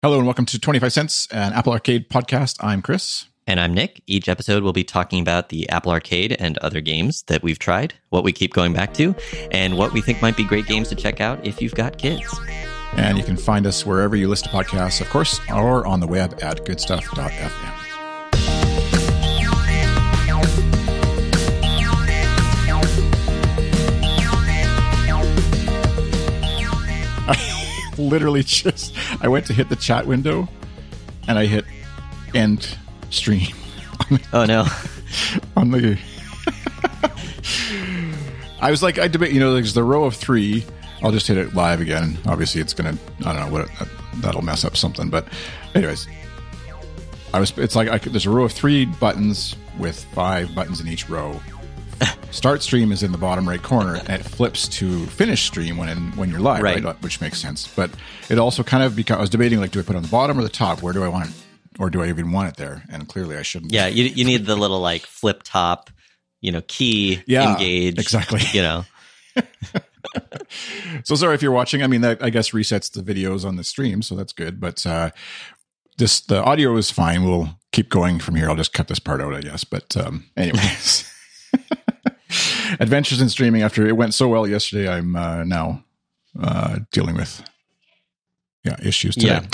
Hello and welcome to 25 Cents, an Apple Arcade podcast. I'm Chris. And I'm Nick. Each episode we'll be talking about the Apple Arcade and other games that we've tried, what we keep going back to, and what we think might be great games to check out if you've got kids. And you can find us wherever you listen to podcasts, of course, or on the web at goodstuff.fm. literally just I went to hit the chat window and I hit end stream. Oh no. on the I was like I debate you know there's the row of 3 I'll just hit it live again. Obviously it's going to I don't know what it, that'll mess up something but anyways. I was it's like I could, there's a row of 3 buttons with 5 buttons in each row Start stream is in the bottom right corner, and it flips to finish stream when in, when you're live, right. Right. Which makes sense. But it also kind of because I was debating like, do I put it on the bottom or the top? Where do I want it, or do I even want it there? And clearly, I shouldn't. Yeah, you, you need the little like flip top, you know, key Yeah, engage. exactly. You know, So sorry if you're watching. I mean, that I guess resets the videos on the stream, so that's good. But uh, this the audio is fine. We'll keep going from here. I'll just cut this part out, I guess. But um, anyways. Adventures in streaming after it went so well yesterday, I'm uh, now uh, dealing with yeah issues today. Yeah.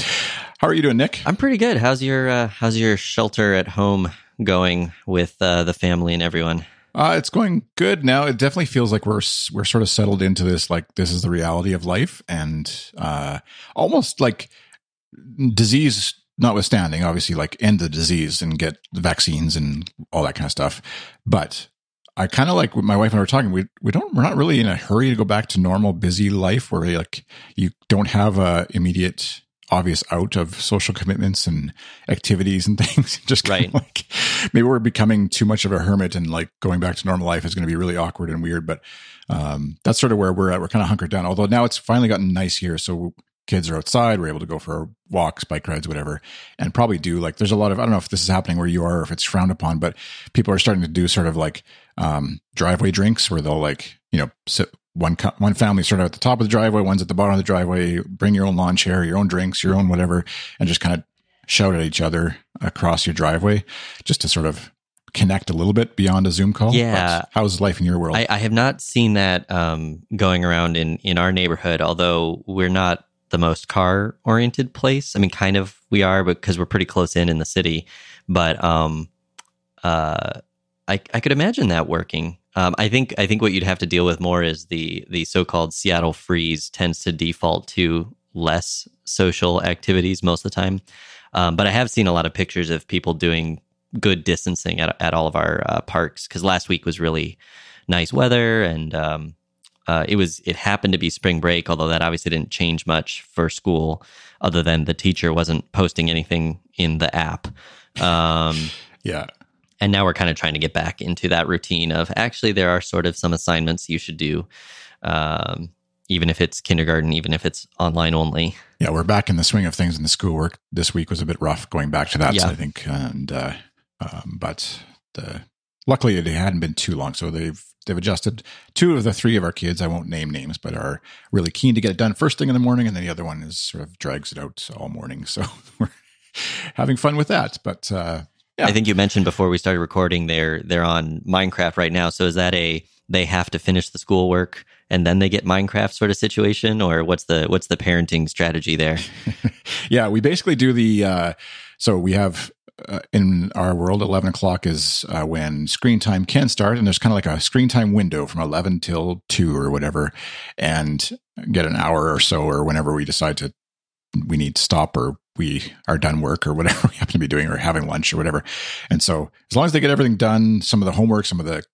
How are you doing, Nick? I'm pretty good. How's your uh, how's your shelter at home going with uh, the family and everyone? Uh, it's going good now. It definitely feels like we're we're sort of settled into this. Like this is the reality of life, and uh, almost like disease notwithstanding. Obviously, like end the disease and get the vaccines and all that kind of stuff. But I kind of like my wife and I were talking. We we don't we're not really in a hurry to go back to normal busy life where like you don't have a immediate obvious out of social commitments and activities and things. Just Right. like maybe we're becoming too much of a hermit and like going back to normal life is going to be really awkward and weird. But um, that's sort of where we're at. We're kind of hunkered down. Although now it's finally gotten nice here, so kids are outside. We're able to go for walks, bike rides, whatever, and probably do like there's a lot of I don't know if this is happening where you are or if it's frowned upon, but people are starting to do sort of like um, driveway drinks where they'll like you know sit one one family sort of at the top of the driveway, one's at the bottom of the driveway. Bring your own lawn chair, your own drinks, your own whatever, and just kind of shout at each other across your driveway, just to sort of connect a little bit beyond a Zoom call. Yeah. But how's life in your world? I, I have not seen that um, going around in in our neighborhood, although we're not the most car oriented place. I mean, kind of we are, because we're pretty close in in the city. But um, uh, I I could imagine that working. Um, I think I think what you'd have to deal with more is the the so called Seattle freeze tends to default to less social activities most of the time. Um, but I have seen a lot of pictures of people doing good distancing at at all of our uh, parks because last week was really nice weather and um, uh, it was it happened to be spring break although that obviously didn't change much for school other than the teacher wasn't posting anything in the app um, yeah. and now we're kind of trying to get back into that routine of actually there are sort of some assignments you should do um, even if it's kindergarten even if it's online only Yeah, we're back in the swing of things in the schoolwork. This week was a bit rough going back to that, Yeah. I think. And uh, um, but the luckily it hadn't been too long, so they've they've adjusted. Two of the three of our kids, I won't name names, but are really keen to get it done first thing in the morning, and then the other one is sort of drags it out all morning. So we're having fun with that. But uh, Yeah. I think you mentioned before we started recording they're they're on Minecraft right now. So is that a they have to finish the schoolwork and then they get Minecraft sort of situation, or what's the what's the parenting strategy there? yeah, we basically do the. Uh, so we have uh, in our world, eleven o'clock is uh, when screen time can start, and there's kind of like a screen time window from eleven till two or whatever, and get an hour or so, or whenever we decide to we need to stop or we are done work or whatever we happen to be doing or having lunch or whatever. And so as long as they get everything done, some of the homework, some of the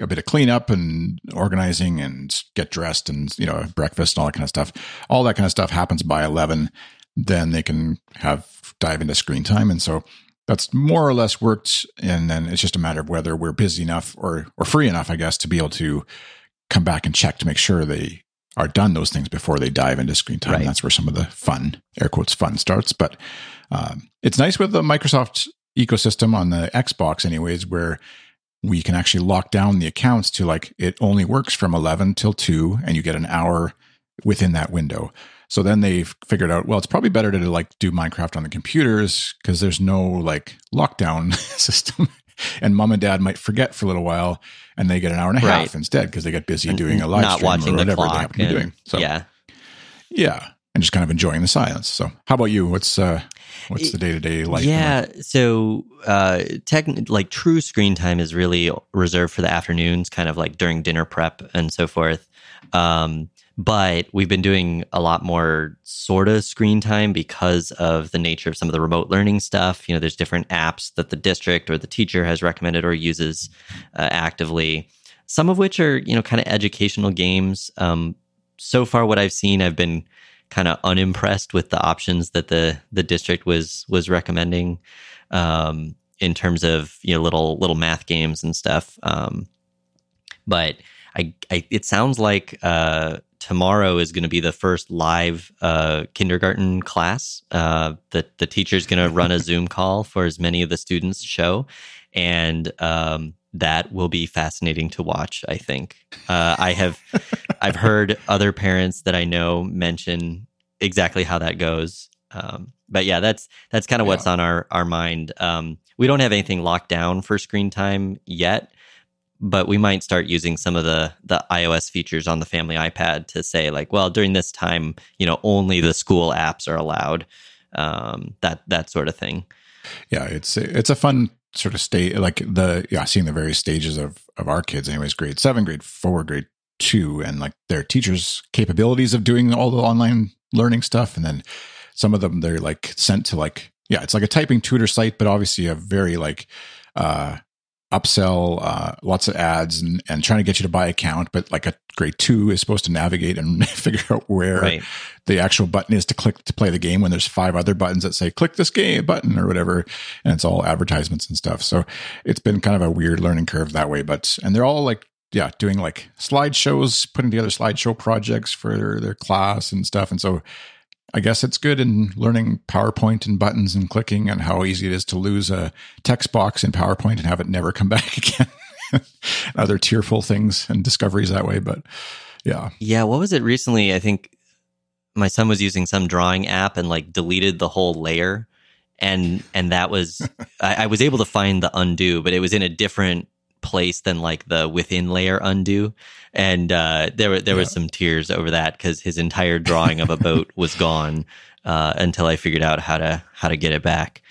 a bit of cleanup and organizing and get dressed and you know breakfast and all that kind of stuff all that kind of stuff happens by 11 then they can have dive into screen time and so that's more or less worked and then it's just a matter of whether we're busy enough or or free enough i guess to be able to come back and check to make sure they are done those things before they dive into screen time. Right. that's where some of the fun air quotes fun starts. But um, it's nice with the microsoft ecosystem on the xbox anyways where we can actually lock down the accounts to like it only works from 11 till 2 and you get an hour within that window So then they figured out, well, it's probably better to like do Minecraft on the computers because there's no like lockdown system. and mom and dad might forget for a little while and they get an hour and a Right. half instead because they get busy And doing a live not stream watching or the whatever they happen to be doing. So yeah. yeah. And just kind of enjoying the silence. So how about you? What's uh what's the day to day like? yeah. So, uh, tech, like true screen time is really reserved for the afternoons, kind of like during dinner prep and so forth. Um, but we've been doing a lot more sort of screen time because of the nature of some of the remote learning stuff. You know, there's different apps that the district or the teacher has recommended or uses uh, actively. Some of which are, you know, kind of educational games. Um, so far, what I've seen, I've been kind of unimpressed with the options that the the district was was recommending um, in terms of you know little little math games and stuff. Um, but I, I it sounds like uh, tomorrow is going to be the first live uh, kindergarten class. Uh, the the teacher's going to run a Zoom call for as many of the students show, and um, that will be fascinating to watch. I think uh, I have I've heard other parents that I know mention exactly how that goes. Um, but yeah, that's that's kind of what's on our our mind. Um, we don't have anything locked down for screen time yet, but we might start using some of the the iOS features on the family iPad to say like, well, during this time, you know, only the school apps are allowed. Um, that that sort of thing. yeah, it's it's a fun sort of state like the yeah, seeing the various stages of of our kids anyways, grade seven, grade four, grade two, and like their teachers' capabilities of doing all the online learning stuff. And then some of them they're like sent to like yeah, it's like a typing tutor site, but obviously a very like uh upsell, uh, lots of ads and, and trying to get you to buy account, but like a grade two is supposed to navigate and figure out where Right. the actual button is to click to play the game when there's five other buttons that say click this game button or whatever. And it's all advertisements and stuff. So it's been kind of a weird learning curve that way but and they're all like yeah doing like slideshows putting together slideshow projects for their, their class and stuff. And so i guess it's good in learning powerpoint and buttons and clicking and how easy it is to lose a text box in powerpoint and have it never come back again other tearful things and discoveries that way but yeah Yeah, what was it recently? I think my son was using some drawing app and like deleted the whole layer, and and that was I, I was able to find the undo, but it was in a different place than like the within layer undo, and uh, there were there was some tears over that because his entire drawing of a boat was gone uh, until I figured out how to how to get it back.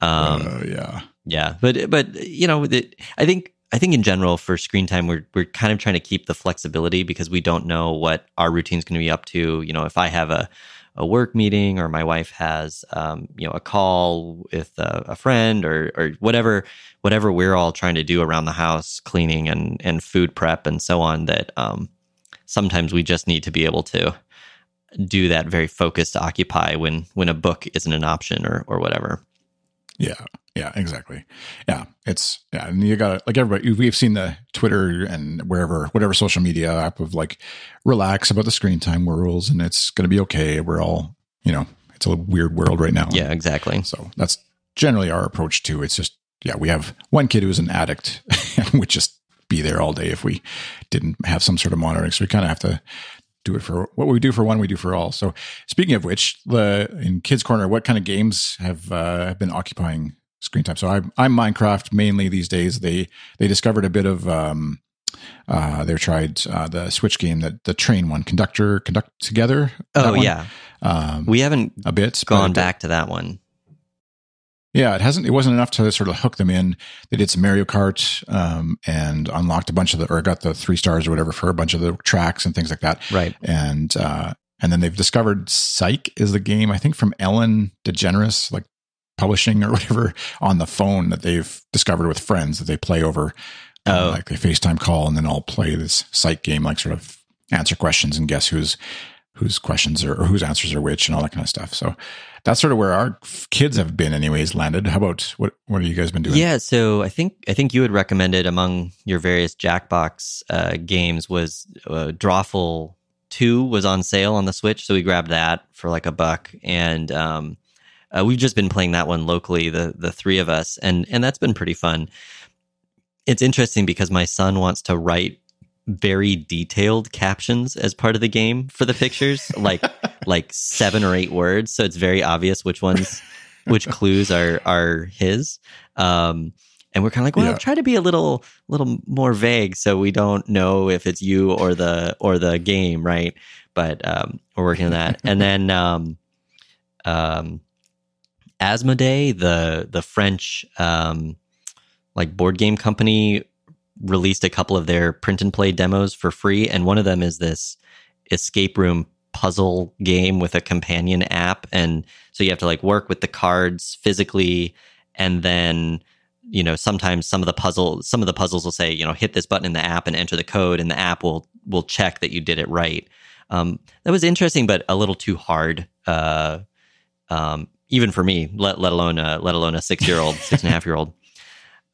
Um, uh, yeah. yeah, but but you know, the, I think I think in general for screen time, we're we're kind of trying to keep the flexibility because we don't know what our routine's going to be up to. You know, if I have a a work meeting or my wife has um, you know a call with a, a friend or or whatever whatever we're all trying to do around the house, cleaning and and food prep and so on. That um, sometimes we just need to be able to do that very focused occupy when when a book isn't an option or or whatever. Yeah, yeah, exactly. Yeah, it's yeah, and you got like everybody. We've seen the Twitter and wherever, whatever social media app of like relax about the screen time rules, and it's going to be okay. We're all, you know, it's a weird world right now. Yeah, exactly. So that's generally our approach too. It's just yeah, we have one kid who's an addict and would just be there all day if we didn't have some sort of monitoring. So we kind of have to do it for what we do for one, we do for all. So speaking of which, the in Kids Corner, what kind of games have uh, been occupying screen time? So I'm I'm Minecraft mainly these days. They they discovered a bit of um uh they tried uh the Switch game that the train one, Conductor Conduct Together. Oh yeah, um, we haven't a bit gone back to that one. Yeah, it hasn't. It wasn't enough to sort of hook them in. They did some Mario Kart um, and unlocked a bunch of the, or got the three stars or whatever for a bunch of the tracks and things like that. Right. And uh, and then they've discovered Psych is the game I think from Ellen DeGeneres, like publishing or whatever, on the phone that they've discovered with friends that they play over. Oh. like they FaceTime call and then all play this Psych game, like sort of answer questions and guess who's whose questions are or whose answers are which and all that kind of stuff. So that's sort of where our kids have been, anyways. Landed. How about what? What have you guys been doing? Yeah, so I think I think you had recommended among your various Jackbox uh, games was uh, Drawful Two was on sale on the Switch, so we grabbed that for like a buck, and um, uh, we've just been playing that one locally, the the three of us, and and that's been pretty fun. It's interesting because my son wants to write very detailed captions as part of the game for the pictures, like like seven or eight words, so it's very obvious which ones, which clues are are his. Um, and we're kind of like, well, Yeah. try to be a little little more vague, so we don't know if it's you or the or the game, right? But um, we're working on that, and then um, um, Asmodee, the the French um, like board game company, released a couple of their print and play demos for free, and one of them is this escape room puzzle game with a companion app, and so you have to like work with the cards physically, and then you know sometimes some of the puzzle some of the puzzles will say you know hit this button in the app and enter the code, and the app will will check that you did it right. Um, that was interesting, but a little too hard. Uh, um, even for me, let let alone a, let alone a six year old, six and a half year old.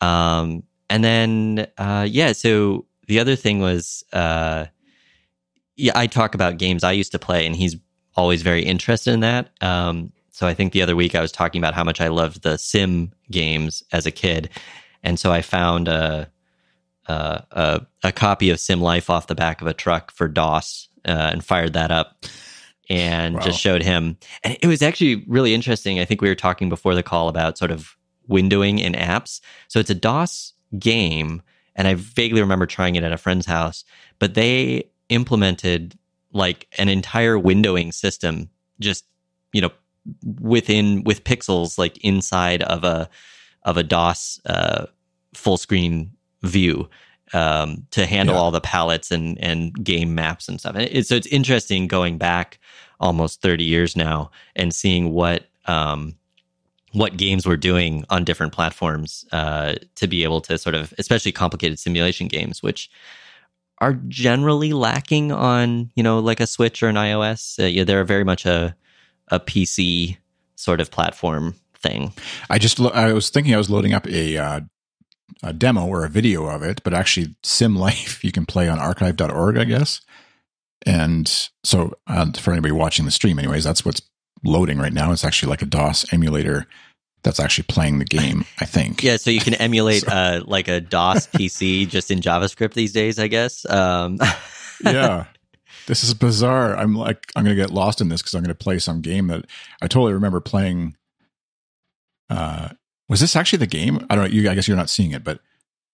Um, and then uh, yeah, so the other thing was uh, yeah, I talk about games I used to play, and he's always very interested in that. Um, so I think the other week I was talking about how much I loved the sim games as a kid, and so I found a a, a, a copy of SimLife off the back of a truck for DOS uh, and fired that up and Wow. just showed him. And it was actually really interesting. I think we were talking before the call about sort of windowing in apps. So it's a DOS game, and I vaguely remember trying it at a friend's house, but they implemented like an entire windowing system just, you know, within with pixels like inside of a of a DOS uh, full screen view um, to handle Yeah. all the palettes and and game maps and stuff. And it's, so it's interesting going back almost 30 years now and seeing what um, what games we're doing on different platforms uh, to be able to sort of, especially complicated simulation games, which are generally lacking on you know like a Switch or an iOS. Uh, yeah, they're very much a a PC sort of platform thing. I just lo- I was thinking I was loading up a uh, a demo or a video of it, but actually SimLife you can play on archive.org, I guess. And so uh, for anybody watching the stream, anyways, that's what's loading right now. It's actually like a DOS emulator that's actually playing the game. I think. Yeah, so you can emulate So- uh, like a DOS PC just in JavaScript these days, I guess. Um, yeah. This is bizarre. I'm like, I'm going to get lost in this because I'm going to play some game that I totally remember playing. Uh, was this actually the game? I don't know. You, I guess you're not seeing it, but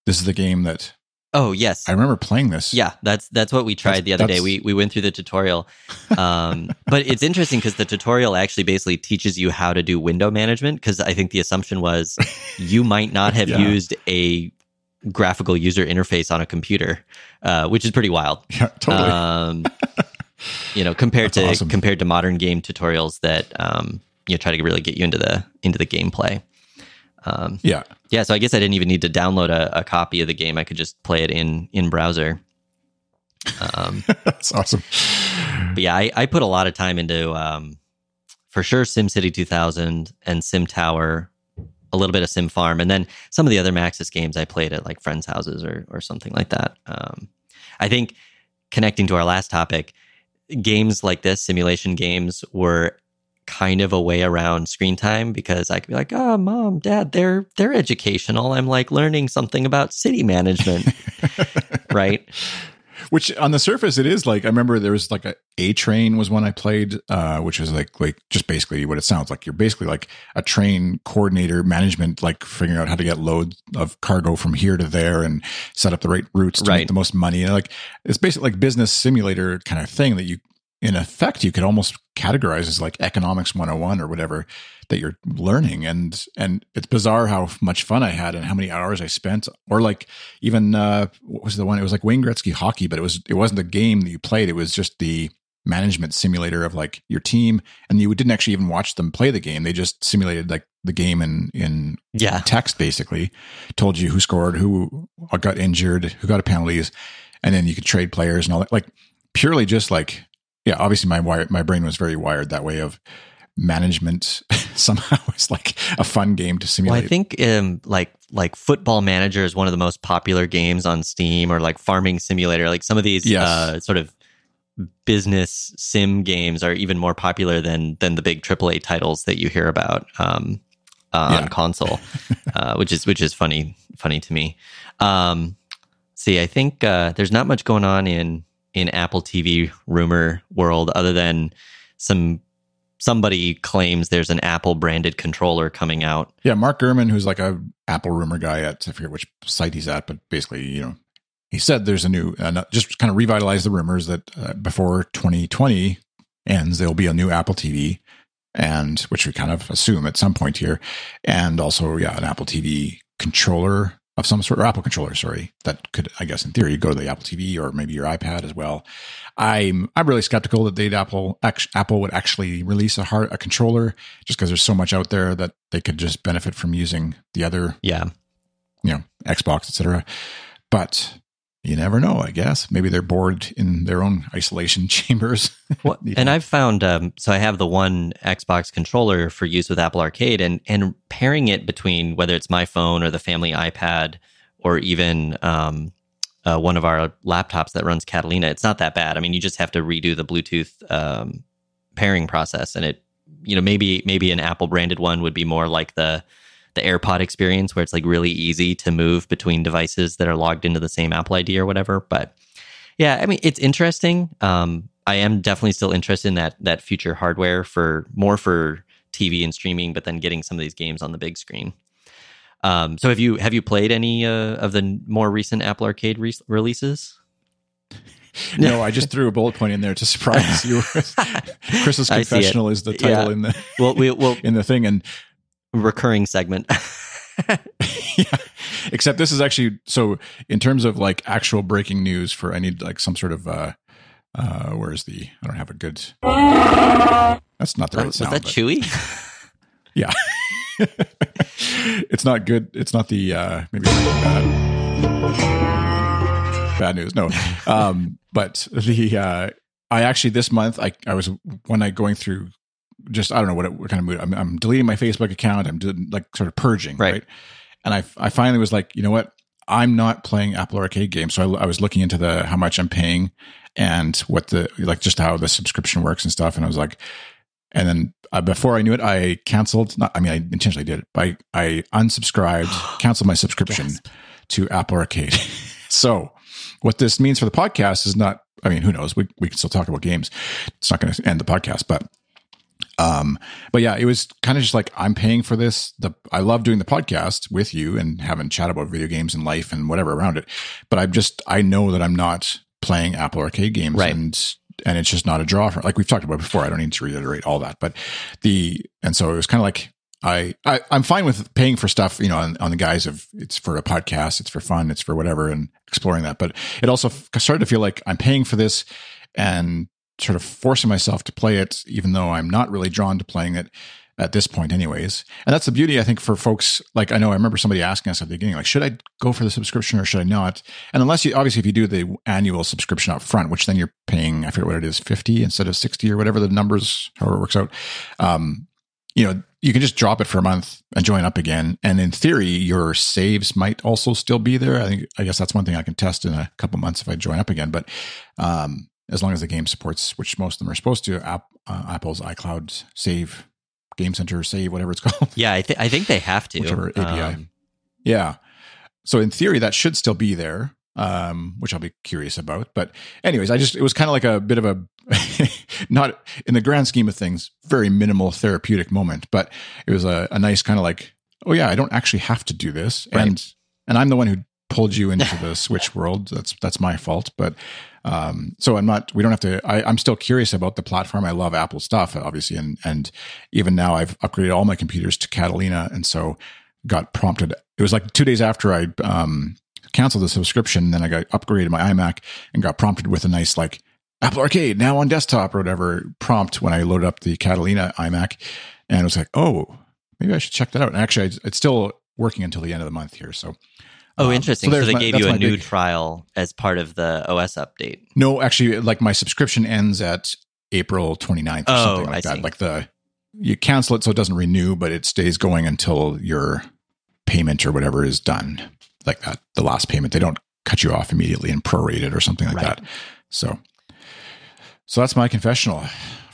this is the game that oh yes, I remember playing this. Yeah, that's that's what we tried That's- the other day. We we went through the tutorial, um, but it's interesting because the tutorial actually basically teaches you how to do window management. Because I think the assumption was you might not have Yeah. used a graphical user interface on a computer, uh, which is pretty wild. Yeah, totally. Um, you know, compared That's to awesome. compared to modern game tutorials that um, you know try to really get you into the into the gameplay. Um, yeah. yeah, so I guess I didn't even need to download a, a copy of the game. I could just play it in in browser. Um, That's awesome. but yeah, I, I put a lot of time into um, for sure SimCity 2000 and SimTower, a little bit of SimFarm, and then some of the other Maxis games I played at like friends' houses or or something like that. Um, I think connecting to our last topic, games like this, simulation games, were kind of a way around screen time because I could be like, "Oh, mom, dad, they're they're educational. I'm like learning something about city management." right? Which on the surface it is like I remember there was like a A train was one I played, uh, which was like like just basically what it sounds like. You're basically like a train coordinator management, like figuring out how to get loads of cargo from here to there and set up the right routes to Right. make the most money. And like it's basically like business simulator kind of thing that you in effect you could almost categorize as like economics 101 or whatever that you're learning. And and it's bizarre how much fun I had and how many hours I spent. Or like even uh what was the one? It was like Wayne Gretzky hockey but it was it wasn't the game that you played. It was just the management simulator of like your team. And you didn't actually even watch them play the game. They just simulated like the game in in Yeah. text basically. Told you who scored who got injured who got a penalties and then you could trade players and all that. Like purely just like yeah obviously my wire my brain was very wired that way of management somehow it's like a fun game to Well, simulate I think um, like like Football Manager is one of the most popular games on Steam, or like Farming Simulator. Like some of these Yes. uh, sort of business sim games are even more popular than than the big AAA titles that you hear about um, uh, on console, uh, which is which is funny funny to me. Um, see, I think uh, there's not much going on in in Apple TV rumor world other than some somebody claims there's an Apple branded controller coming out. Yeah, Mark Gurman, who's like a Apple rumor guy at I forget which site he's at, but basically, you know, he said there's a new, uh, just kind of revitalize the rumors that uh, before 2020 ends, there'll be a new Apple TV, and which we kind of assume at some point here, and also yeah, an Apple TV controller of some sort, or Apple controller, sorry, that could, I guess, in theory, go to the Apple TV or maybe your iPad as well. I'm I'm really skeptical that they'd Apple Apple would actually release a hard a controller just because there's so much out there that they could just benefit from using the other, yeah, you know, Xbox, etc. But you never know. I guess maybe they're bored in their own isolation chambers. well, and I've found um, so I have the one Xbox controller for use with Apple Arcade, and and pairing it between whether it's my phone or the family iPad or even um, uh, one of our laptops that runs Catalina, it's not that bad. I mean, you just have to redo the Bluetooth um, pairing process, and it you know maybe maybe an Apple branded one would be more like the the AirPod experience where it's like really easy to move between devices that are logged into the same Apple ID or whatever. But yeah, I mean, it's interesting. Um, I am definitely still interested in that that future hardware for more for TV and streaming, but then getting some of these games on the big screen. Um, so have you have you played any uh, of the more recent Apple Arcade re- releases? no, I just threw a bullet point in there to surprise you. Chris's confessional is the title yeah. in the well, we, well, in the thing, and recurring segment. yeah. Except this is actually so in terms of like actual breaking news for I need like some sort of uh uh where's the I don't have a good That's not the right was sound. Was that chewy? Yeah. it's not good. It's not the uh maybe bad. bad news. No. Um but the uh I actually this month I I was when I going through just I don't know what, it, what kind of mood I'm, I'm, deleting my Facebook account. I'm doing like sort of purging, right? right? And I I finally was like, you know what? I'm not playing Apple Arcade games, so I, I, was looking into the how much I'm paying and what the like just how the subscription works and stuff. And I was like, and then uh, before I knew it, I canceled. Not, I mean, I intentionally did it. But I, I unsubscribed, canceled my subscription to Apple Arcade. so what this means for the podcast is not. I mean, who knows? We we can still talk about games. It's not going to end the podcast, but um, but yeah, it was kind of just like I'm paying for this. The I love doing the podcast with you and having chat about video games and life and whatever around it. But I'm just I know that I'm not playing Apple Arcade games right. and and it's just not a draw for like we've talked about before. I don't need to reiterate all that, but the and so it was kind of like I, I am fine with paying for stuff, you know, on, on, the guise of it's for a podcast, it's for fun, it's for whatever, and exploring that. But it also started to feel like I'm paying for this, and sort of forcing myself to play it, even though I'm not really drawn to playing it at this point, anyways. And that's the beauty, I think, for folks. Like I know I remember somebody asking us at the beginning, like, should I go for the subscription or should I not? And unless you, obviously, if you do the annual subscription up front, which then you're paying, I forget what it is, fifty instead of sixty or whatever the numbers, however it works out. Um, you know, you can just drop it for a month and join up again. And in theory, your saves might also still be there. I think, I guess that's one thing I can test in a couple months if I join up again. But, um, as long as the game supports, which most of them are supposed to, app, uh, Apple's iCloud save, Game Center save, whatever it's called. Yeah, I, th- I think they have to. Whichever API. Um, yeah. So in theory, that should still be there, um, which I'll be curious about. But anyways, I just it was kind of like a bit of a not in the grand scheme of things, very minimal therapeutic moment, but it was a, a nice kind of like, oh yeah, I don't actually have to do this, right. and and I'm the one who pulled you into the Switch world. That's that's my fault, but um, so I'm not, we don't have to, I, am still curious about the platform. I love Apple stuff, obviously. And, and even now I've upgraded all my computers to Catalina. And so got prompted. It was like two days after I, um, canceled the subscription. Then I got upgraded my iMac and got prompted with a nice, like, Apple Arcade now on desktop or whatever prompt when I loaded up the Catalina iMac. And it was like, oh, maybe I should check that out. And actually, it's still working until the end of the month here. So Oh, um, interesting. So, so they my, gave you a new big... trial as part of the OS update. No, actually, like my subscription ends at April 29th or oh, something like I that. See. Like the you cancel it so it doesn't renew, but it stays going until your payment or whatever is done. Like that, the last payment. They don't cut you off immediately and prorate it or something like right. that. So, so that's my confessional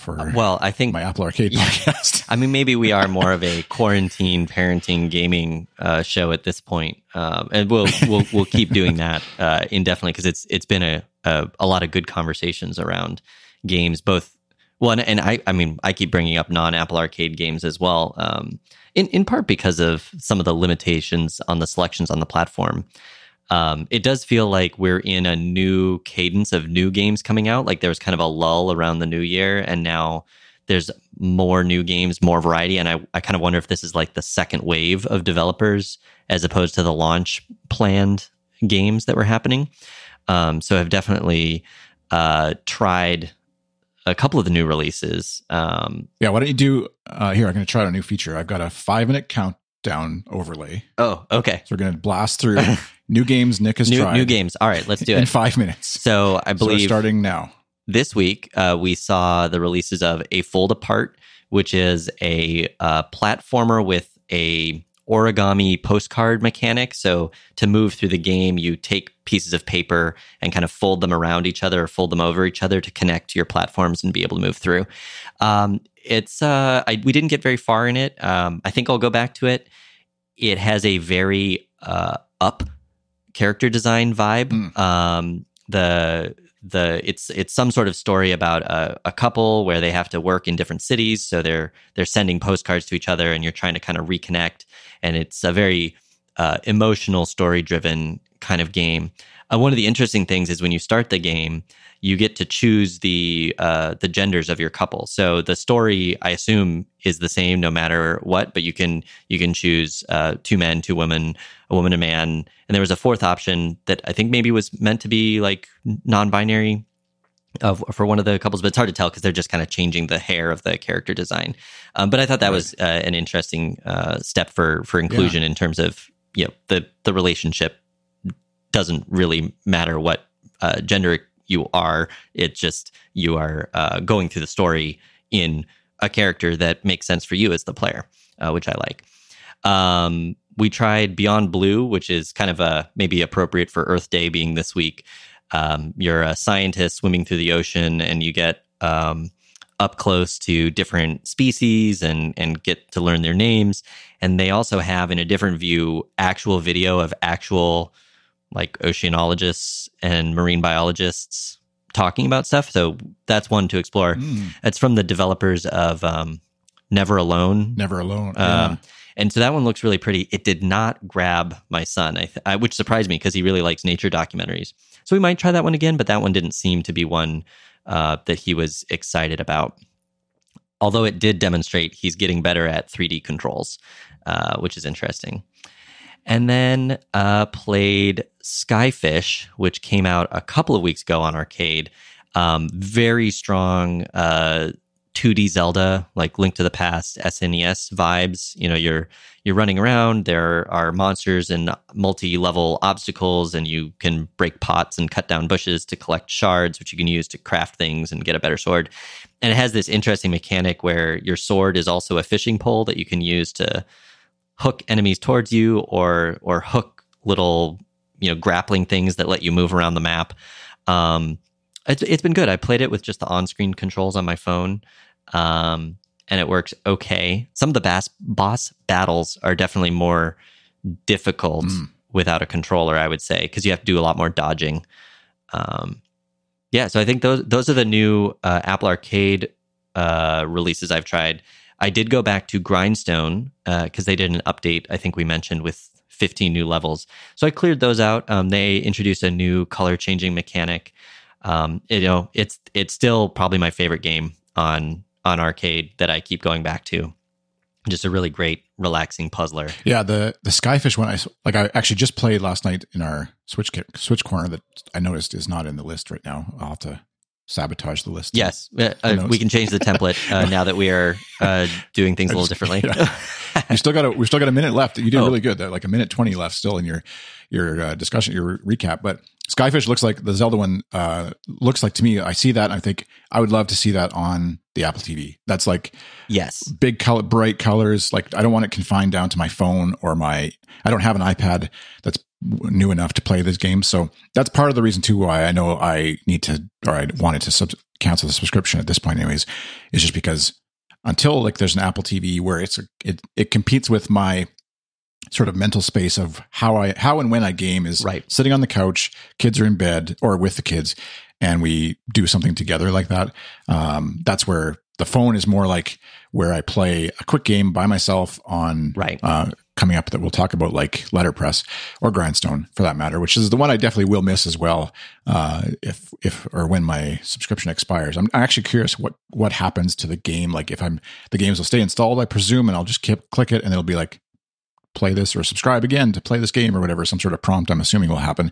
for uh, well, I think my Apple Arcade yeah. podcast. I mean, maybe we are more of a quarantine parenting gaming uh, show at this point, um, and we'll we'll we'll keep doing that uh, indefinitely because it's it's been a, a, a lot of good conversations around games, both Well, and, and I, I mean, I keep bringing up non-Apple Arcade games as well, um, in in part because of some of the limitations on the selections on the platform. Um, it does feel like we're in a new cadence of new games coming out. Like there was kind of a lull around the new year, and now there's more new games, more variety. And I, I kind of wonder if this is like the second wave of developers as opposed to the launch planned games that were happening. Um, so I've definitely uh, tried a couple of the new releases. Um, yeah, why don't you do uh, here? I'm going to try out a new feature. I've got a five minute countdown overlay. Oh, okay. So we're going to blast through new games Nick has new, tried. New games. All right, let's do it. in five minutes. So I believe so starting now. This week, uh, we saw the releases of A Fold Apart, which is a uh, platformer with a origami postcard mechanic. So to move through the game, you take pieces of paper and kind of fold them around each other or fold them over each other to connect to your platforms and be able to move through. Um, it's uh, I, we didn't get very far in it. Um, I think I'll go back to it. It has a very uh, up character design vibe. Mm. Um, the the it's it's some sort of story about a, a, couple where they have to work in different cities, so they're they're sending postcards to each other, and you're trying to kind of reconnect. And it's a very uh, emotional, story driven kind of game. Uh, one of the interesting things is when you start the game, you get to choose the uh, the genders of your couple. So the story, I assume, is the same no matter what. But you can you can choose uh, two men, two women, a woman, a man, and there was a fourth option that I think maybe was meant to be like non-binary of for one of the couples, but it's hard to tell because they're just kind of changing the hair of the character design. Um, but I thought that right. was uh, an interesting uh, step for for inclusion yeah. in terms of you know the the relationship doesn't really matter what uh, gender you are. It's just you are uh, going through the story in a character that makes sense for you as the player, uh, which I like. Um, we tried Beyond Blue, which is kind of a maybe appropriate for Earth Day being this week. Um, you're a scientist swimming through the ocean, and you get um, up close to different species and and get to learn their names. And they also have in a different view actual video of actual like oceanologists and marine biologists talking about stuff. So that's one to explore. Mm. It's from the developers of um, Never Alone. Never Alone. Um, and so that one looks really pretty. It did not grab my son, I th- I, which surprised me because he really likes nature documentaries. So we might try that one again, but that one didn't seem to be one uh, that he was excited about. Although it did demonstrate he's getting better at 3D controls, uh, which is interesting and then uh, played Skyfish, which came out a couple of weeks ago on arcade. Um, very strong uh, 2D Zelda, like Link to the Past, SNES vibes. You know, you're you're running around. There are monsters and multi-level obstacles, and you can break pots and cut down bushes to collect shards, which you can use to craft things and get a better sword. And it has this interesting mechanic where your sword is also a fishing pole that you can use to hook enemies towards you or or hook little you know grappling things that let you move around the map. Um, it's it's been good. I played it with just the on-screen controls on my phone, um, and it works okay. Some of the bass, boss battles are definitely more difficult mm. without a controller. I would say because you have to do a lot more dodging. Um, yeah, so I think those those are the new uh, Apple Arcade uh, releases I've tried. I did go back to Grindstone because uh, they did an update. I think we mentioned with 15 new levels. So I cleared those out. Um, they introduced a new color changing mechanic. Um, you know, it's it's still probably my favorite game on on arcade that I keep going back to. Just a really great, relaxing puzzler. Yeah, the the Skyfish one I like. I actually just played last night in our Switch Switch corner that I noticed is not in the list right now. I'll have to sabotage the list. Yes, uh, uh we can change the template uh, now that we are uh, doing things a little differently. Yeah. you still got a we still got a minute left. You did oh. really good. Like a minute twenty left still in your your uh, discussion, your recap. But Skyfish looks like the Zelda one. Uh, looks like to me. I see that. and I think I would love to see that on the Apple TV. That's like yes, big color, bright colors. Like I don't want it confined down to my phone or my. I don't have an iPad that's new enough to play this game. So that's part of the reason too why I know I need to or I wanted to sub- cancel the subscription at this point, anyways. Is just because until like there's an Apple TV where it's a, it it competes with my sort of mental space of how I how and when I game is right. sitting on the couch, kids are in bed or with the kids, and we do something together like that. Um, that's where the phone is more like where I play a quick game by myself on right. Uh, coming up that we'll talk about, like Letterpress or Grindstone for that matter, which is the one I definitely will miss as well. Uh, if if or when my subscription expires, I'm actually curious what what happens to the game. Like if I'm the games will stay installed, I presume, and I'll just keep, click it, and it'll be like play this or subscribe again to play this game or whatever. Some sort of prompt. I'm assuming will happen.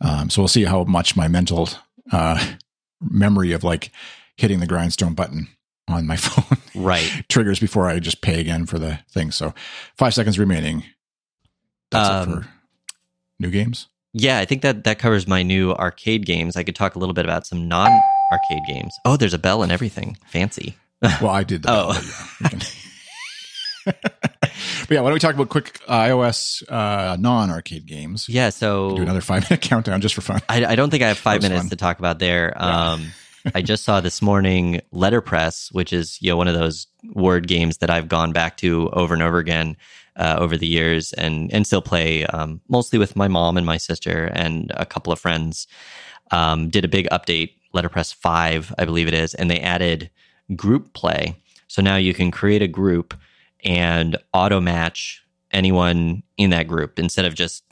Um, so we'll see how much my mental uh, memory of like hitting the grindstone button on my phone right triggers before I just pay again for the thing. So five seconds remaining. That's um, it for new games. Yeah, I think that that covers my new arcade games. I could talk a little bit about some non arcade games. Oh, there's a bell and everything. Fancy. well, I did that. oh. Bell, yeah. but yeah, why don't we talk about quick uh, iOS uh, non arcade games? Yeah, so do another five minute countdown just for fun. I, I don't think I have five minutes fun. to talk about there. Um, I just saw this morning Letterpress, which is you know one of those word games that I've gone back to over and over again uh, over the years, and and still play um, mostly with my mom and my sister and a couple of friends. Um, did a big update, Letterpress five, I believe it is, and they added group play. So now you can create a group and auto match anyone in that group instead of just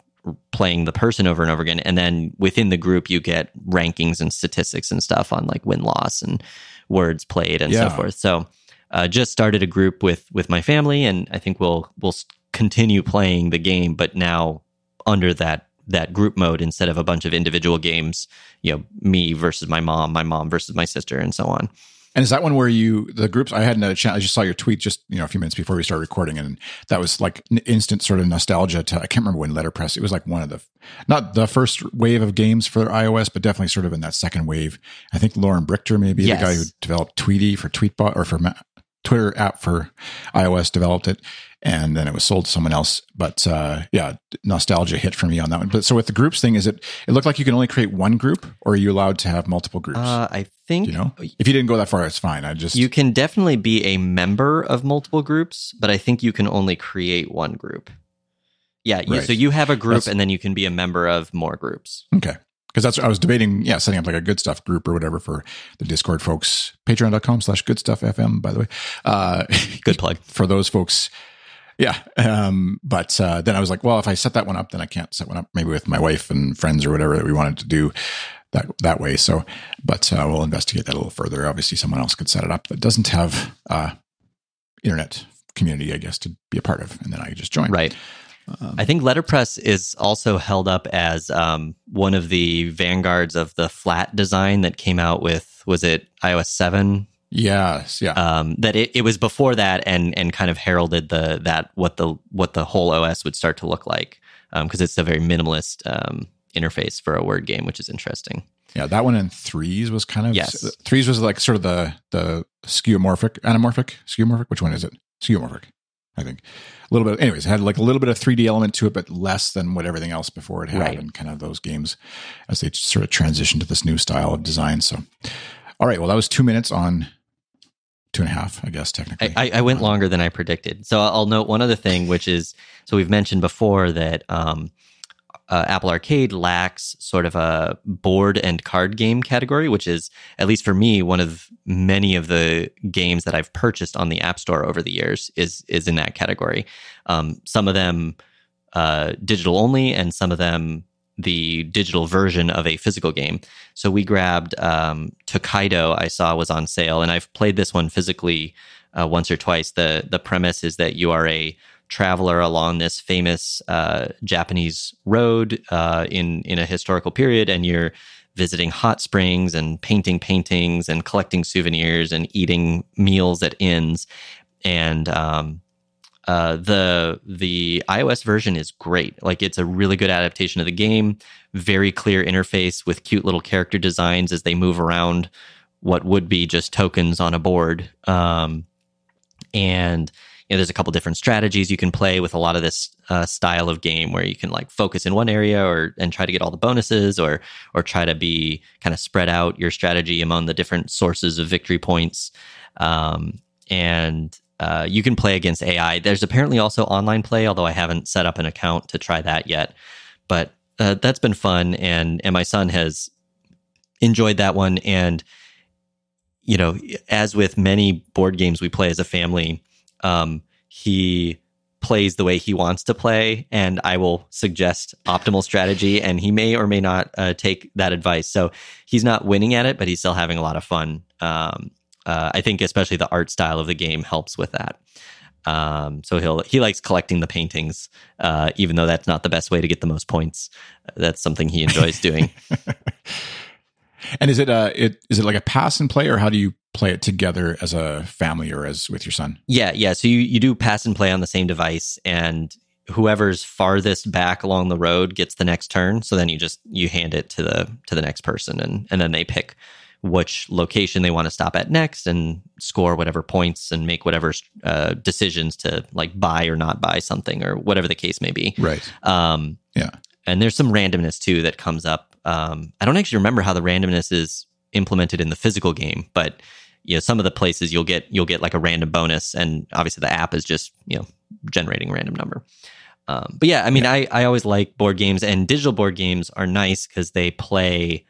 playing the person over and over again. And then within the group, you get rankings and statistics and stuff on like win loss and words played and yeah. so forth. So, uh, just started a group with with my family, and I think we'll we'll continue playing the game, but now under that that group mode instead of a bunch of individual games. You know, me versus my mom, my mom versus my sister, and so on. And is that one where you the groups? I hadn't had a chance. I just saw your tweet just you know a few minutes before we started recording, and that was like instant sort of nostalgia. To I can't remember when Letterpress. It was like one of the not the first wave of games for iOS, but definitely sort of in that second wave. I think Loren Brichter, maybe yes. the guy who developed Tweetie for Tweetbot or for Twitter app for iOS, developed it, and then it was sold to someone else. But uh, yeah, nostalgia hit for me on that one. But so with the groups thing, is it? It looked like you can only create one group, or are you allowed to have multiple groups? Uh, I think you know if you didn't go that far, it's fine. I just you can definitely be a member of multiple groups, but I think you can only create one group. Yeah, right. so you have a group, that's, and then you can be a member of more groups. Okay, because that's what I was debating, yeah, setting up like a good stuff group or whatever for the Discord folks. Patreon.com slash good stuff FM, by the way. Uh, good plug for those folks yeah. Um, but uh, then I was like, well, if I set that one up, then I can't set one up maybe with my wife and friends or whatever that we wanted to do that that way. So, but uh, we'll investigate that a little further. Obviously, someone else could set it up that doesn't have uh, internet community, I guess, to be a part of, and then I just join. Right. Um, I think Letterpress is also held up as um, one of the vanguards of the flat design that came out with was it iOS seven Yes, yeah. Um, that it, it was before that and and kind of heralded the that what the what the whole OS would start to look like because um, it's a very minimalist um, interface for a word game, which is interesting. Yeah, that one in threes was kind of yes. Threes was like sort of the the skeuomorphic, anamorphic, skeuomorphic. Which one is it? Skeuomorphic, I think. A little bit. Anyways, it had like a little bit of 3D element to it, but less than what everything else before it had, right. and kind of those games as they sort of transitioned to this new style of design. So, all right. Well, that was two minutes on two and a half, I guess, technically. I, I went longer than I predicted. So I'll note one other thing, which is so we've mentioned before that um, uh, Apple Arcade lacks sort of a board and card game category, which is, at least for me, one of many of the games that I've purchased on the App Store over the years is is in that category. Um, some of them uh, digital only, and some of them the digital version of a physical game. So we grabbed um, Tokaido. I saw was on sale, and I've played this one physically uh, once or twice. the The premise is that you are a traveler along this famous uh, Japanese road uh, in in a historical period, and you're visiting hot springs and painting paintings and collecting souvenirs and eating meals at inns. And um, uh, the the iOS version is great. Like it's a really good adaptation of the game. Very clear interface with cute little character designs as they move around what would be just tokens on a board. Um, and you know, there's a couple different strategies you can play with a lot of this uh, style of game where you can like focus in one area or and try to get all the bonuses or or try to be kind of spread out your strategy among the different sources of victory points. Um, and uh, you can play against AI. There's apparently also online play, although I haven't set up an account to try that yet. But uh, that's been fun, and and my son has enjoyed that one. And, you know, as with many board games we play as a family, um, he plays the way he wants to play, and I will suggest optimal strategy, and he may or may not uh, take that advice. So he's not winning at it, but he's still having a lot of fun. Um, uh, I think especially the art style of the game helps with that. Um, so he'll he likes collecting the paintings, uh, even though that's not the best way to get the most points. That's something he enjoys doing. and is it uh it is it like a pass and play, or how do you play it together as a family or as with your son? Yeah, yeah. So you you do pass and play on the same device, and whoever's farthest back along the road gets the next turn. So then you just you hand it to the to the next person, and and then they pick which location they want to stop at next and score whatever points and make whatever uh, decisions to like buy or not buy something or whatever the case may be. Right. Um, yeah. And there's some randomness too that comes up. Um, I don't actually remember how the randomness is implemented in the physical game, but you know, some of the places you'll get you'll get like a random bonus, and obviously the app is just you know generating a random number. Um, but yeah, I mean, yeah. I I always like board games, and digital board games are nice because they play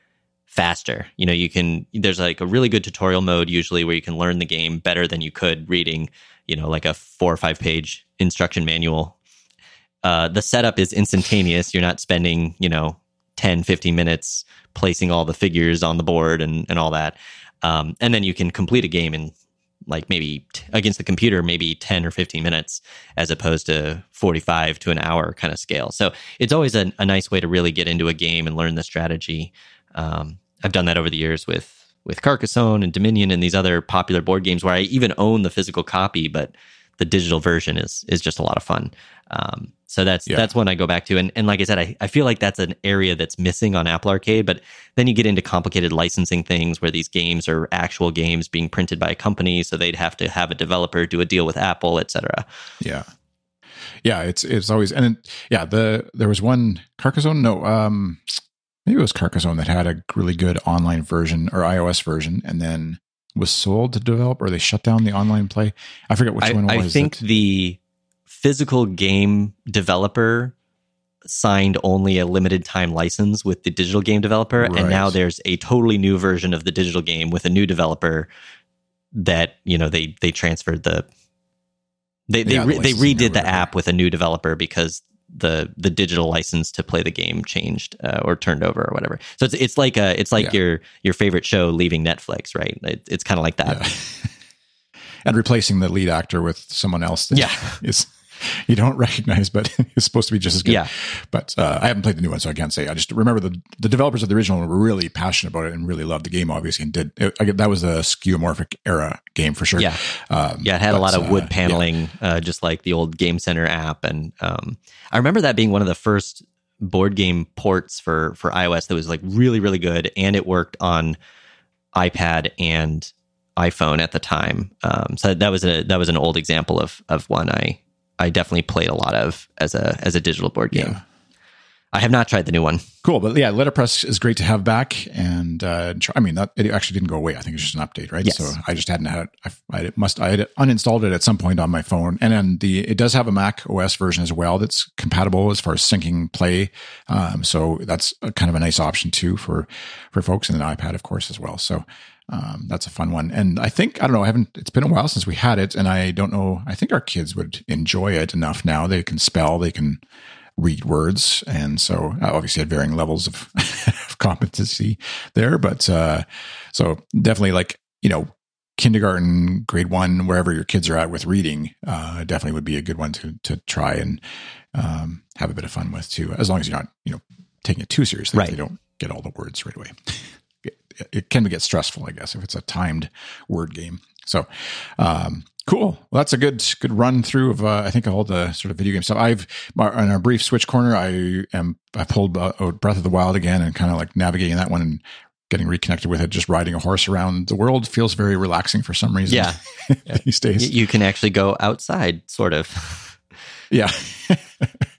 faster. You know, you can there's like a really good tutorial mode usually where you can learn the game better than you could reading, you know, like a four or five page instruction manual. Uh, the setup is instantaneous. You're not spending, you know, 10, 15 minutes placing all the figures on the board and, and all that. Um, and then you can complete a game in like maybe t- against the computer, maybe 10 or 15 minutes as opposed to 45 to an hour kind of scale. So it's always a, a nice way to really get into a game and learn the strategy. Um, I've done that over the years with with Carcassonne and Dominion and these other popular board games where I even own the physical copy, but the digital version is is just a lot of fun. Um, so that's yeah. that's one I go back to, and and like I said, I, I feel like that's an area that's missing on Apple Arcade. But then you get into complicated licensing things where these games are actual games being printed by a company, so they'd have to have a developer do a deal with Apple, etc. Yeah, yeah, it's it's always and it, yeah, the there was one Carcassonne, no, um, maybe it was Carcassonne that had a really good online version or iOS version, and then was sold to develop, or they shut down the online play. I forget which I, one it was. I think the physical game developer signed only a limited time license with the digital game developer, right. and now there's a totally new version of the digital game with a new developer that you know they they transferred the they they, yeah, re, they redid the app with a new developer because the the digital license to play the game changed uh, or turned over or whatever. So it's it's like a it's like yeah. your your favorite show leaving Netflix, right? It, it's kind of like that. Yeah. and replacing the lead actor with someone else. yeah, is you don't recognize, but it's supposed to be just as good. Yeah. But uh, I haven't played the new one, so I can't say. I just remember the the developers of the original were really passionate about it and really loved the game, obviously, and did. It, I, that was a skeuomorphic era game for sure. Yeah. Um, yeah, it had but, a lot of wood uh, paneling, yeah. uh, just like the old Game Center app, and um, I remember that being one of the first board game ports for for iOS that was like really really good, and it worked on iPad and iPhone at the time. Um, so that was a that was an old example of of one I I definitely played a lot of as a as a digital board game. Yeah. I have not tried the new one. Cool, but yeah, Letterpress is great to have back, and uh, I mean that it actually didn't go away. I think it's just an update, right? Yes. So I just hadn't had it. I, I must I had uninstalled it at some point on my phone, and then the it does have a Mac OS version as well that's compatible as far as syncing play. Um, so that's a, kind of a nice option too for for folks, and an iPad, of course, as well. So um, that's a fun one. And I think, I don't know, I haven't, it's been a while since we had it. And I don't know, I think our kids would enjoy it enough now. They can spell, they can read words. And so uh, obviously at varying levels of, of competency there. But uh, so definitely like, you know, kindergarten, grade one, wherever your kids are at with reading, uh, definitely would be a good one to, to try and um, have a bit of fun with too, as long as you're not, you know, taking it too seriously. Right. They don't get all the words right away it can get stressful, I guess, if it's a timed word game. So, um, cool. Well, that's a good good run through of uh, I think all the sort of video game stuff. I've on our brief switch corner, I am I pulled uh, Breath of the Wild again and kind of like navigating that one and getting reconnected with it. Just riding a horse around the world feels very relaxing for some reason. Yeah, these days you can actually go outside, sort of. yeah.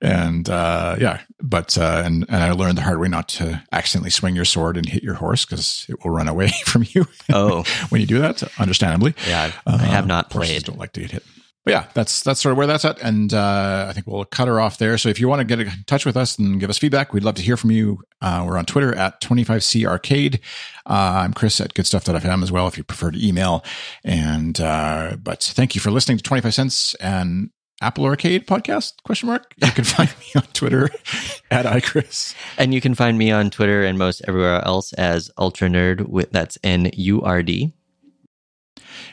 and uh, yeah, but uh, and and I learned the hard way not to accidentally swing your sword and hit your horse because it will run away from you. Oh, when you do that, understandably. Yeah, I have uh, not played. Don't like to get hit. but yeah, that's that's sort of where that's at, and uh, I think we'll cut her off there. So if you want to get in touch with us and give us feedback, we'd love to hear from you. Uh, we're on Twitter at 25C Arcade. Uh, I'm Chris at goodstuff.fm as well if you prefer to email. And uh, but thank you for listening to 25 cents and Apple Arcade podcast question mark. You can find me on Twitter at iChris. And you can find me on Twitter and most everywhere else as Ultra Nerd with that's N U R D.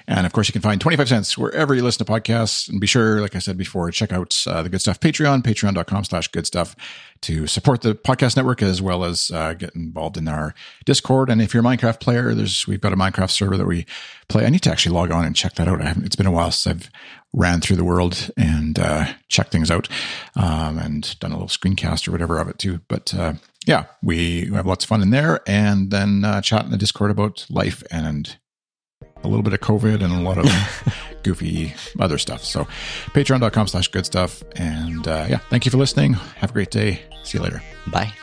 And of course, you can find 25 cents wherever you listen to podcasts. And be sure, like I said before, check out uh, the Good Stuff Patreon, patreon.com slash good stuff to support the podcast network as well as uh, get involved in our Discord. And if you're a Minecraft player, there's we've got a Minecraft server that we play. I need to actually log on and check that out. I haven't, it's been a while since I've ran through the world and uh, checked things out um, and done a little screencast or whatever of it too. But uh, yeah, we have lots of fun in there and then uh, chat in the Discord about life and a little bit of COVID and a lot of goofy other stuff. So patreon.com slash good stuff. And uh, yeah, thank you for listening. Have a great day. See you later. Bye.